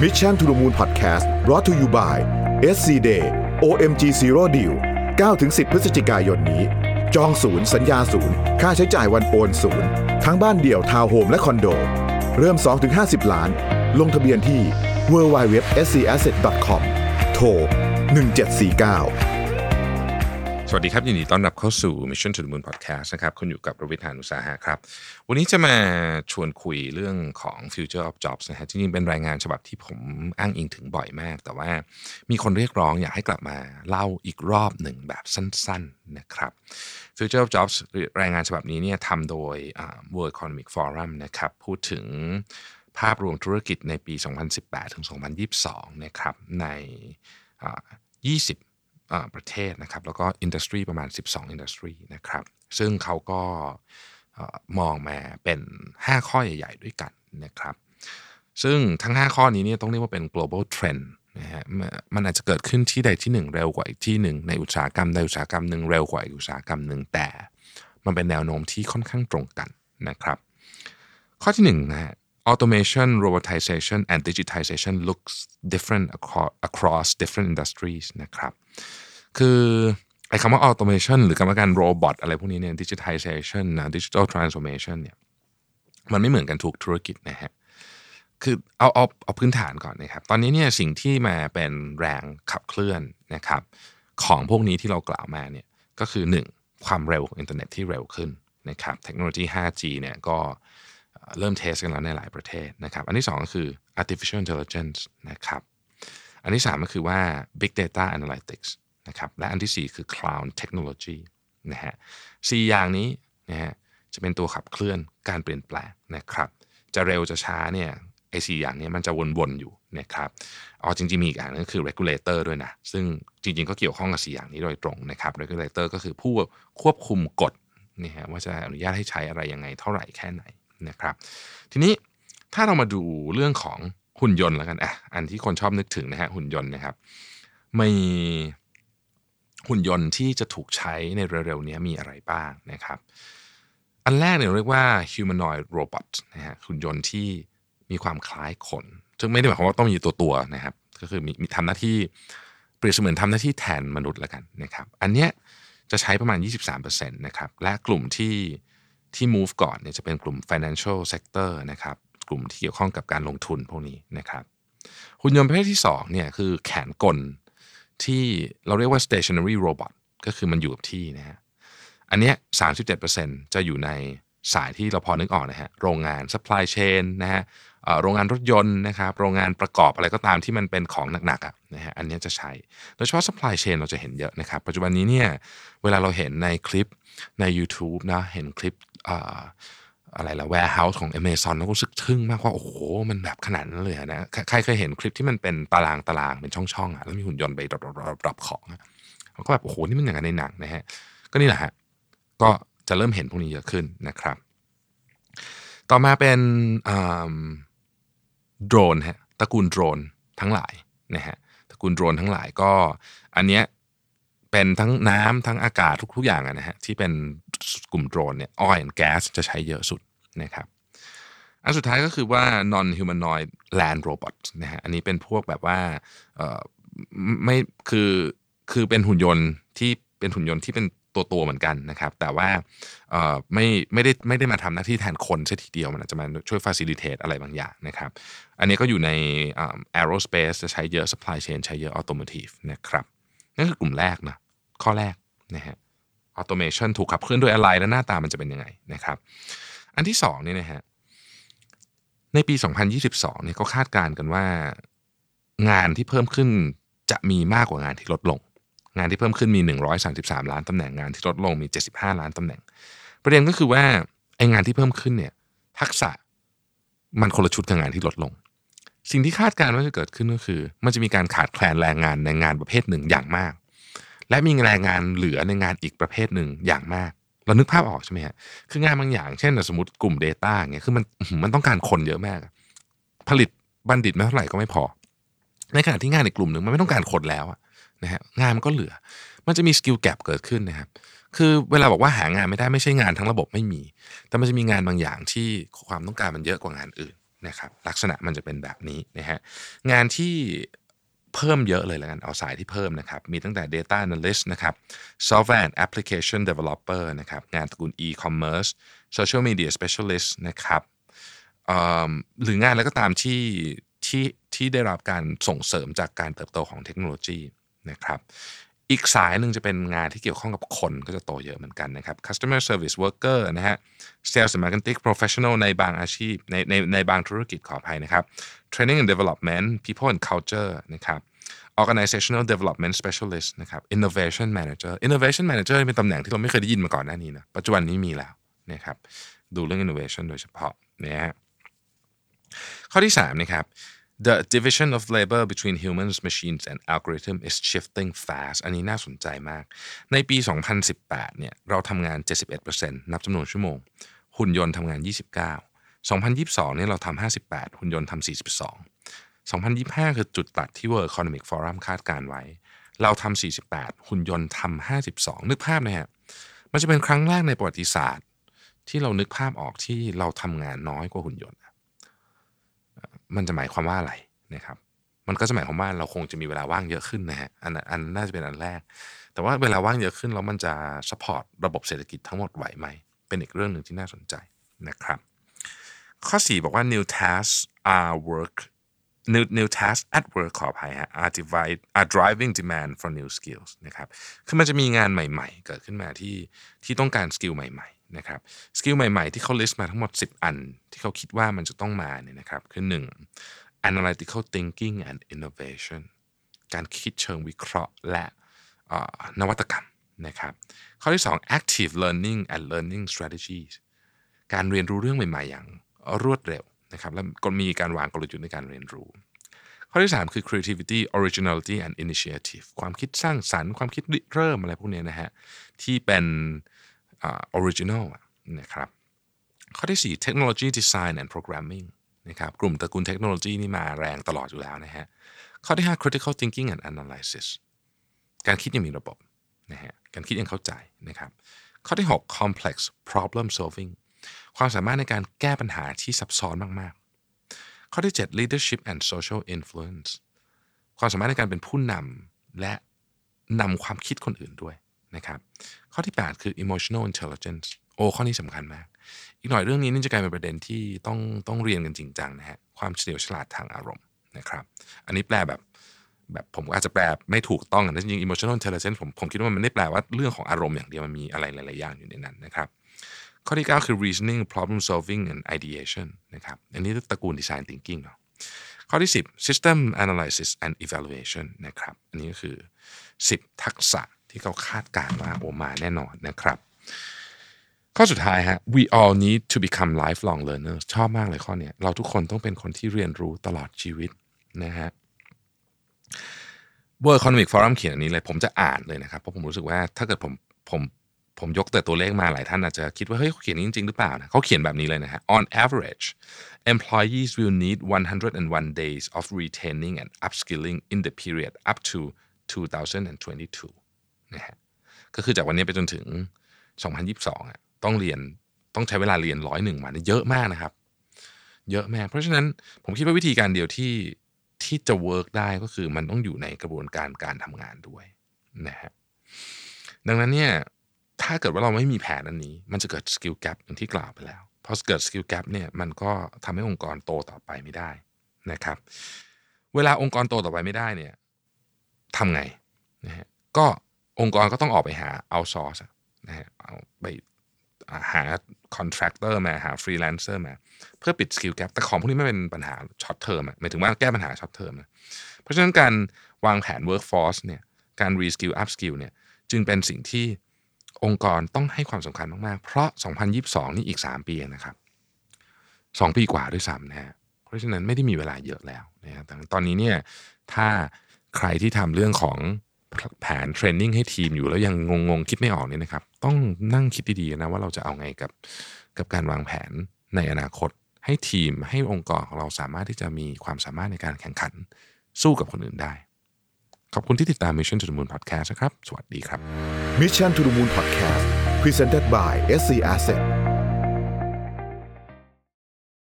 Mission to the Moon Podcast brought to you by SC Day OMG Zero Deal 9-10 พฤศจิกายนนี้ จองศูนย์สัญญาศูนย์ ค่าใช้จ่ายวันโอนศูนย์ ทั้งบ้านเดี่ยวทาวน์โฮมและคอนโด เริ่ม 2-50 ล้าน ลงทะเบียนที่ www.scasset.com โทร1749 สวัสดีครับยินดีต้อนรับเข้าสู่ Mission to the Moon Podcast นะครับคุณอยู่กับประวิทยานุสาหะครับ วันนี้จะมาชวนคุยเรื่องของ Future of Jobs นะฮะจริงๆเป็นรายงานฉบับที่ผมอ้างอิงถึงบ่อยมาก แต่ว่ามีคนเรียกร้องอยากให้กลับมาเล่าอีกรอบหนึ่งแบบสั้นๆนะครับ Future of Jobs รายงานฉบับนี้เนี่ยทำโดย World Economic Forum นะครับพูดถึงภาพรวมธุรกิจในปี 2018 ถึง 2022 นะครับใน 20 ประเทศนะครับ แล้วก็อินดัสทรีประมาณ 12 อินดัสทรีนะครับ ซึ่งเขาก็มองมาเป็น 5 ข้อใหญ่ ๆ ด้วยกันนะครับ ซึ่งทั้ง 5 ข้อนี้เนี่ยต้องเรียกว่าเป็น global trend นะฮะมันอาจจะเกิดขึ้นที่ใดที่หนึ่งเร็วกว่าอีกที่หนึ่งในอุตสาหกรรมใดอุตสาหกรรมหนึ่งเร็วกว่าอีกอุตสาหกรรมหนึ่งแต่ มันเป็นแนวโน้มที่ค่อนข้างตรงกันนะครับ ข้อที่1นะฮะ automation robotization and digitization looks different across different industries นะครับคือไอ้คำว่า automation หรือคำว่าการ robot อะไรพวกนี้เนี่ย digitization นะ digital transformation เนี่ยมันไม่เหมือนกันทุกธุรกิจนะฮะคือเอาเอาเอาพื้นฐานก่อนนะครับ ตอนนี้เนี่ยสิ่งที่มาเป็นแรงขับเคลื่อนนะครับของพวกนี้ที่เรากล่าวมาเนี่ยก็คือ 1. ความเร็วของอินเทอร์เน็ตที่เร็วขึ้นนะครับเทคโนโลยี 5G เนี่ยก็ เริ่ม test กันแล้วในหลายประเทศนะครับ อันที่ 2 ก็คือ artificial intelligence นะครับ อันที่ 3 ก็คือว่า big data analytics นะครับ และอันที่ 4 คือ cloud technology นะฮะสี่อย่างนี้นะฮะจะเป็นตัวขับเคลื่อนการเปลี่ยนแปลงนะครับ จะเร็วจะช้าเนี่ยไอ้สอย่างนี้มันจะวนๆอยู่นะครับอ๋อจริงๆมีอีกอย่างนึงคือ regulator ด้วยนะ ซึ่งจริงๆก็เกี่ยวข้องกับสี่อย่างนี้โดยตรงนะครับ regulator ก็คือผู้ควบคุมกฎนี่ฮะว่าจะอนุญาตให้ใช้อะไรยังไงเท่าไหร่แค่ไหน นะครับ ทีนี้ถ้าเรามาดูเรื่องของหุ่นยนต์แล้วกันอะอันที่คนชอบนึกถึงนะฮะหุ่นยนต์นะครับมีหุ่นยนต์ที่จะถูกใช้ในเร็วๆนี้มีอะไรบ้างนะครับ อันแรกเนี่ยเรียกว่า humanoid robot นะฮะหุ่นยนต์ที่มีความคล้ายคน ซึ่งไม่ได้หมายความว่าต้องมีตัวตัวนะครับ ก็คือมีมีทำหน้าที่เปรียบเสมือนทำหน้าที่แทนมนุษย์แล้วกันนะครับ อันเนี้ยจะใช้ประมาณ 23%นะครับ และกลุ่มที่ ที่ move ก่อนเนี่ยจะเป็นกลุ่ม financial sector นะครับกลุ่มที่เกี่ยวข้องกับการลงทุนพวกนี้นะครับหุ่นยนต์ประเภทที่2เนี่ยคือแขนกลที่เราเรียกว่า stationary robot ก็คือมันอยู่กับที่นะฮะอันเนี้ย37%จะอยู่ในสายที่เราพอนึกออกนะฮะโรงงาน supply chain นะฮะโรงงานรถยนต์นะครับโรงงานประกอบอะไรก็ตามที่มันเป็นของหนักๆอะนะฮะอันนี้จะใช้โดยเฉพาะ supply chain เราจะเห็นเยอะนะครับ ปัจจุบันนี้เนี่ยเวลาเราเห็นในคลิปใน YouTube นะเห็นคลิป อะไรละ warehouse ของ Amazon แล้วก็รู้สึกทึ่งมากว่า โอ้โห มันแบบขนาดนั้นเลยนะใครเคยเห็นคลิปที่มันเป็นตารางตารางเป็นช่องๆอะแล้วมีหุ่นยนต์ไปรับของเขาก็แบบ โอ้โห นี่มันอย่างในหนังนะฮะ ก็นี่แหละฮะ ก็จะเริ่มเห็นพวกนี้เยอะขึ้นนะครับ ต่อมาเป็นโดรนฮะตระกูลโดรนทั้งหลายนะฮะตระกูลโดรนทั้งหลายก็อันเนี้ยเป็นทั้งน้ำทั้งอากาศทุกๆอย่างนะฮะที่เป็น กลุ่มโดรนเนี่ย oil and gas จะใช้เยอะสุดนะครับอันสุดท้ายก็คือว่า non humanoid land robot นะฮะอันนี้เป็นพวกแบบว่าเออไม่คือคือเป็นหุ่นยนต์ที่เป็นหุ่นยนต์ที่เป็นตัวตัวเหมือนกันนะครับ แต่ว่าเออไม่ไม่ได้ไม่ได้มาทำหน้าที่แทนคนซะทีเดียวมันอาจจะมาช่วย facilitate อะไรบางอย่างนะครับ อันนี้ก็อยู่ใน aerospace จะใช้เยอะ supply chain ใช้เยอะ automotive นะครับนั่นคือกลุ่มแรกนะข้อแรกนะฮะ ออโตเมชันถูกขับเคลื่อนโดยอะไรและหน้าตามันจะเป็นยังไงนะครับ อันที่สองนี่นะฮะในปี 2022เนี่ยก็คาดการณ์กันว่างานที่เพิ่มขึ้นจะมีมากกว่างานที่ลดลง งานที่เพิ่มขึ้นมี 133 ล้านตำแหน่งงานที่ลดลงมี 75 ล้านตำแหน่ง ประเด็นก็คือว่าไองานที่เพิ่มขึ้นเนี่ยทักษะมันคนละชุดกับงานที่ลดลง สิ่งที่คาดการณ์ว่าจะเกิดขึ้นก็คือ มันจะมีการขาดแคลนแรงงานในงานประเภทหนึ่งอย่างมาก และมีแรงงานเหลือในงานอีกประเภทหนึ่งอย่างมากเรานึกภาพออกใช่ไหมฮะคืองานบางอย่างเช่นสมมติกลุ่ม Data เงี้ยคือมันมันต้องการคนเยอะมาก ผลิตบัณฑิตไม่เท่าไหร่ก็ไม่พอ ในขณะที่งานในกลุ่มหนึ่งมันไม่ต้องการคนแล้วนะฮะงานมันก็เหลือ มันจะมี skill gap เกิดขึ้นนะครับคือเวลาบอกว่าหางานไม่ได้ไม่ใช่งานทั้งระบบไม่มี แต่มันจะมีงานบางอย่างที่ความต้องการมันเยอะกว่างานอื่นนะครับลักษณะมันจะเป็นแบบนี้นะฮะงานที่ เพิ่มเยอะเลยแล้วกันเอาสายที่เพิ่มนะครับมีตั้งแต่ Data Analyst นะครับ Software and Application Developer นะครับงานตระกูล E-commerce Social Media Specialist นะครับหรืองานแล้วก็ตามที่ที่ที่ได้รับการส่งเสริมจากการเติบโตของเทคโนโลยีนะครับ อีกสายหนึ่งจะเป็นงานที่เกี่ยวข้องกับคนก็จะโตเยอะเหมือนกันนะครับ customer service worker นะฮะ sales and marketing professional ในบางอาชีพในในในบางธุรกิจขออภัยนะครับ training and development people and culture นะครับ organizational development specialist นะครับ innovation manager innovation manager เป็นตำแหน่งที่เราไม่เคยได้ยินมาก่อนหน้านี้นะปัจจุบันนี้มีแล้วนะครับดูเรื่อง innovation โดยเฉพาะนะฮะข้อที่3นะครับ The division of labor between humans, machines and algorithm is shifting fast อันนี้น่าสนใจมาก ในปี 2018 เนี่ย เราทำงาน 71%นับจำนวนชั่วโมง หุ่นยนต์ทำงาน 29 2022 เนี่ยเราทำ58 หุ่นยนต์ทำ42 2025 คือจุดตัดที่ World Economic Forum คาดการไว้ เราทำ48 หุ่นยนต์ทำ52 นึกภาพนะฮะ มันจะเป็นครั้งแรกในประวัติศาสตร์ ที่เรานึกภาพออกที่เราทำงานน้อยกว่าหุ่นยนต์ มันจะหมายความว่าอะไรนะครับ มันก็จะหมายความว่าเราคงจะมีเวลาว่างเยอะขึ้นนะฮะอันอันน่าจะเป็นอันแรก แต่ว่าเวลาว่างเยอะขึ้นแล้วมันจะสปอร์ตระบบเศรษฐกิจทั้งหมดไหวไหม เป็นอีกเรื่องหนึ่งที่น่าสนใจนะครับ ข้อ 4 บอกว่า new tasks are work new new tasks at work ขออภัยฮะ are divide are driving demand for new skills นะครับ คือมันจะมีงานใหม่ๆ เกิดขึ้นมาที่ที่ต้องการ skill ใหม่ๆ นะครับ skill ใหม่ๆที่เขา list มาทั้งหมด 10 อัน ที่เขาคิดว่ามันจะต้องมาเนี่ยนะครับคือ 1. analytical thinking and innovation การคิดเชิงวิเคราะห์และนวัตกรรมนะครับข้อที่ 2 active learning and learning strategies การเรียนรู้เรื่องใหม่ๆอย่างรวดเร็วนะครับและก็มีการวางกลยุทธ์ในการเรียนรู้ ข้อที่ 3 คือ creativity originality and initiative ความคิดสร้างสรรค์ความคิดเริ่มอะไรพวกนี้นะฮะที่เป็น original นะครับข้อที่ 4 technology design and programming นะครับกลุ่มตระกูลเทคโนโลยีนี่มาแรงตลอดอยู่แล้วนะฮะข้อที่ 5 critical thinking and analysis การคิดอย่างมีระบบนะฮะการคิดอย่างเข้าใจนะครับข้อที่ 6 complex problem solving ความสามารถในการแก้ปัญหาที่ซับซ้อนมากๆ ข้อที่ 7 leadership and social influence ความสามารถในการเป็นผู้นำและนำความคิดคนอื่นด้วย นะครับข้อที่ 8 คือ emotional intelligence โอ้ข้อนี้สำคัญมาก อีกหน่อยเรื่องนี้นี่จะกลายเป็นประเด็นที่ต้องต้องเรียนกันจริงจังนะฮะความเฉลียวฉลาดทางอารมณ์นะครับ อันนี้แปลแบบแบบผมอาจจะแปลไม่ถูกต้องนะจริง emotional intelligence ผมผมคิดว่ามันไม่ได้แปลว่าเรื่องของอารมณ์อย่างเดียวมันมีอะไรหลาย ๆ อย่างอยู่ในนั้นนะครับ ข้อที่ 9 คือ reasoning problem solving and ideation นะครับอันนี้ตระกูล design thinking เนาะข้อที่ 10 system analysis and evaluation นะครับ อันนี้ก็คือ 10 ทักษะ ที่เขาคาดการว่าโอมาแน่นอนนะครับ ข้อสุดท้ายฮะ we all need to become lifelong learners ชอบมากเลยข้อนี้เราทุกคนต้องเป็นคนที่เรียนรู้ตลอดชีวิตนะฮะ World Economic Forum เขียนอันนี้เลยผมจะอ่านเลยนะครับเพราะผมรู้สึกว่าถ้าเกิดผมผมผมยกแต่ตัวเลขมาหลายท่านอาจจะคิดว่าเฮ้ยเขาเขียนจริง ๆ หรือเปล่านะเขาเขียนแบบนี้เลยนะฮะ on average employees will need 101 days of retaining and upskilling in the period up to 2022 นะฮะก็คือจากวันนี้ไปจนถึง 2022อะต้องเรียนต้องใช้เวลาเรียนร้อยหนึ่งวันเยอะมากนะครับ เยอะมากเพราะฉะนั้นผมคิดว่าวิธีการเดียวที่ที่จะเวิร์กได้ก็คือมันต้องอยู่ในกระบวนการการทำงานด้วยนะฮะดังนั้นเนี่ยถ้าเกิดว่าเราไม่มีแผนอันนี้ มันจะเกิด skill gap อย่างที่กล่าวไปแล้วพอเกิด skill gap เนี่ยมันก็ทำให้องค์กรโตต่อไปไม่ได้นะครับ เวลาองค์กรโตต่อไปไม่ได้เนี่ยทำไงนะฮะก็ องค์กรก็ต้องออกไปหา outsource นะฮะเอาไปหา contractor มาหาฟรีแลนเซอร์มา เพื่อปิด skill gap แต่ของพวกนี้ไม่เป็นปัญหา short term หมายถึงว่าแก้ปัญหา short termเพราะฉะนั้นการวางแผน workforce เนี่ยการ reskill upskill เนี่ยจึงเป็นสิ่งที่องค์กรต้องให้ความสำคัญมาก ๆ เพราะ 2022 นี่อีก 3 ปีนะครับ 2 ปีกว่าด้วยซ้ำนะฮะเพราะฉะนั้นไม่ได้มีเวลาเยอะแล้วนะฮะแต่ตอนนี้เนี่ยถ้าใครที่ทำเรื่องของ แผน training ให้ทีมอยู่แล้วยังงงๆคิดไม่ออกเนี่ยนะครับ ต้องนั่งคิดดีๆนะว่าเราจะเอาไงกับกับการวางแผนในอนาคต ให้ทีมให้องค์กรของเราสามารถที่จะมีความสามารถในการแข่งขันสู้กับคนอื่นได้ ขอบคุณที่ติดตาม Mission to the Moon Podcast นะครับ สวัสดีครับ Mission to the Moon Podcast Presented by SC Asset